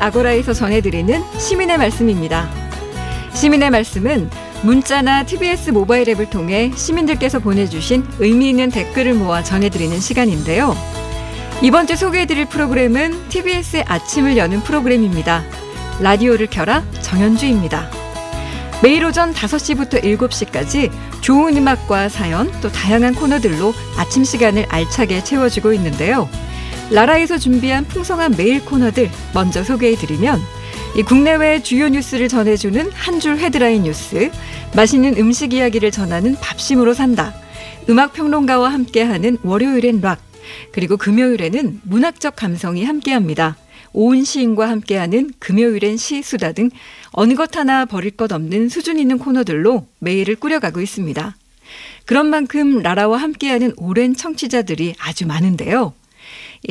아고라에서 전해드리는 시민의 말씀입니다. 시민의 말씀은 문자나 TBS 모바일 앱을 통해 시민들께서 보내주신 의미 있는 댓글을 모아 전해드리는 시간인데요. 이번 주 소개해드릴 프로그램은 TBS의 아침을 여는 프로그램입니다. 라디오를 켜라 정현주입니다. 매일 오전 5시부터 7시까지 좋은 음악과 사연 또 다양한 코너들로 아침 시간을 알차게 채워주고 있는데요. 라라에서 준비한 풍성한 메일 코너들 먼저 소개해드리면 이 국내외 주요 뉴스를 전해주는 한 줄 헤드라인 뉴스, 맛있는 음식 이야기를 전하는 밥심으로 산다, 음악 평론가와 함께하는 월요일엔 락, 그리고 금요일에는 문학적 감성이 함께합니다. 오은 시인과 함께하는 금요일엔 시수다 등 어느 것 하나 버릴 것 없는 수준 있는 코너들로 매일을 꾸려가고 있습니다. 그런 만큼 라라와 함께하는 오랜 청취자들이 아주 많은데요.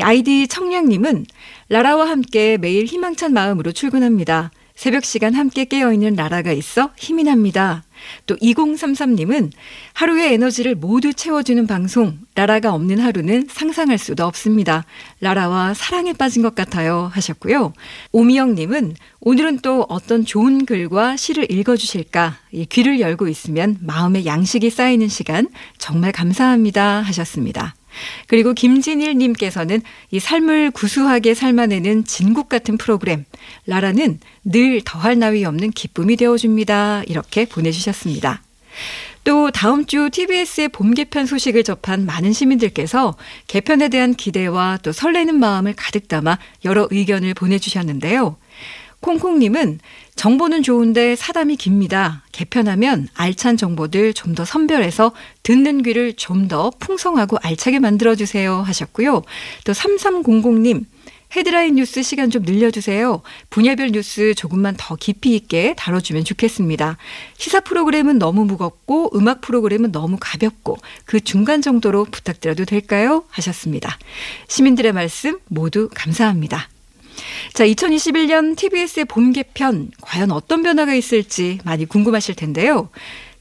아이디 청량님은 라라와 함께 매일 희망찬 마음으로 출근합니다. 새벽 시간 함께 깨어있는 라라가 있어 힘이 납니다. 또 2033님은 하루의 에너지를 모두 채워주는 방송, 라라가 없는 하루는 상상할 수도 없습니다. 라라와 사랑에 빠진 것 같아요. 하셨고요. 오미영님은 오늘은 또 어떤 좋은 글과 시를 읽어주실까? 귀를 열고 있으면 마음의 양식이 쌓이는 시간 정말 감사합니다. 하셨습니다. 그리고 김진일 님께서는 이 삶을 구수하게 삶아내는 진국 같은 프로그램 라라는 늘 더할 나위 없는 기쁨이 되어줍니다. 이렇게 보내주셨습니다. 또 다음 주 TBS의 봄 개편 소식을 접한 많은 시민들께서 개편에 대한 기대와 또 설레는 마음을 가득 담아 여러 의견을 보내주셨는데요. 콩콩님은 정보는 좋은데 사담이 깁니다. 개편하면 알찬 정보들 좀 더 선별해서 듣는 귀를 좀 더 풍성하고 알차게 만들어주세요 하셨고요. 또 3300님, 헤드라인 뉴스 시간 좀 늘려주세요. 분야별 뉴스 조금만 더 깊이 있게 다뤄주면 좋겠습니다. 시사 프로그램은 너무 무겁고 음악 프로그램은 너무 가볍고 그 중간 정도로 부탁드려도 될까요? 하셨습니다. 시민들의 말씀 모두 감사합니다. 자, 2021년 TBS의 봄 개편 과연 어떤 변화가 있을지 많이 궁금하실 텐데요.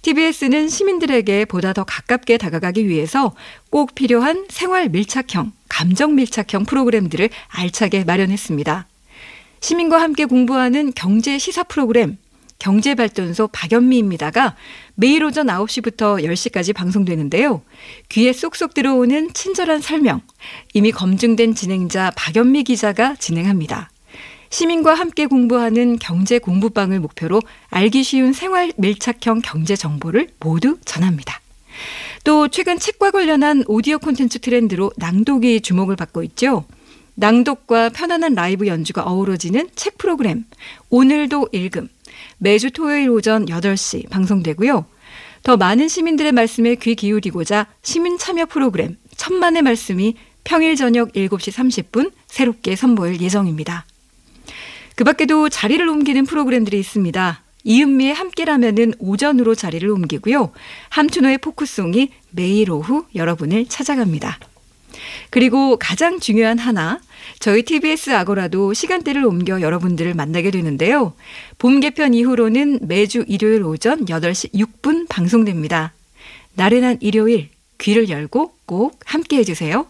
TBS는 시민들에게 보다 더 가깝게 다가가기 위해서 꼭 필요한 생활 밀착형, 감정 밀착형 프로그램들을 알차게 마련했습니다. 시민과 함께 공부하는 경제 시사 프로그램 경제발전소 박연미입니다가 매일 오전 9시부터 10시까지 방송되는데요. 귀에 쏙쏙 들어오는 친절한 설명, 이미 검증된 진행자 박연미 기자가 진행합니다. 시민과 함께 공부하는 경제 공부방을 목표로 알기 쉬운 생활 밀착형 경제 정보를 모두 전합니다. 또 최근 책과 관련한 오디오 콘텐츠 트렌드로 낭독이 주목을 받고 있죠. 낭독과 편안한 라이브 연주가 어우러지는 책 프로그램 오늘도 읽음 매주 토요일 오전 8시 방송되고요. 더 많은 시민들의 말씀에 귀 기울이고자 시민 참여 프로그램 천만의 말씀이 평일 저녁 7시 30분 새롭게 선보일 예정입니다. 그 밖에도 자리를 옮기는 프로그램들이 있습니다. 이은미의 함께라면은 오전으로 자리를 옮기고요. 함춘호의 포크송이 매일 오후 여러분을 찾아갑니다. 그리고 가장 중요한 하나, 저희 TBS 아고라도 시간대를 옮겨 여러분들을 만나게 되는데요. 봄 개편 이후로는 매주 일요일 오전 8시 6분 방송됩니다. 나른한 일요일 귀를 열고 꼭 함께 해주세요.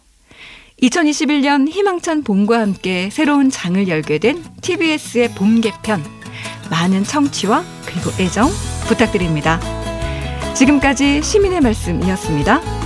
2021년 희망찬 봄과 함께 새로운 장을 열게 된 TBS의 봄 개편. 많은 청취와 그리고 애정 부탁드립니다. 지금까지 시민의 말씀이었습니다.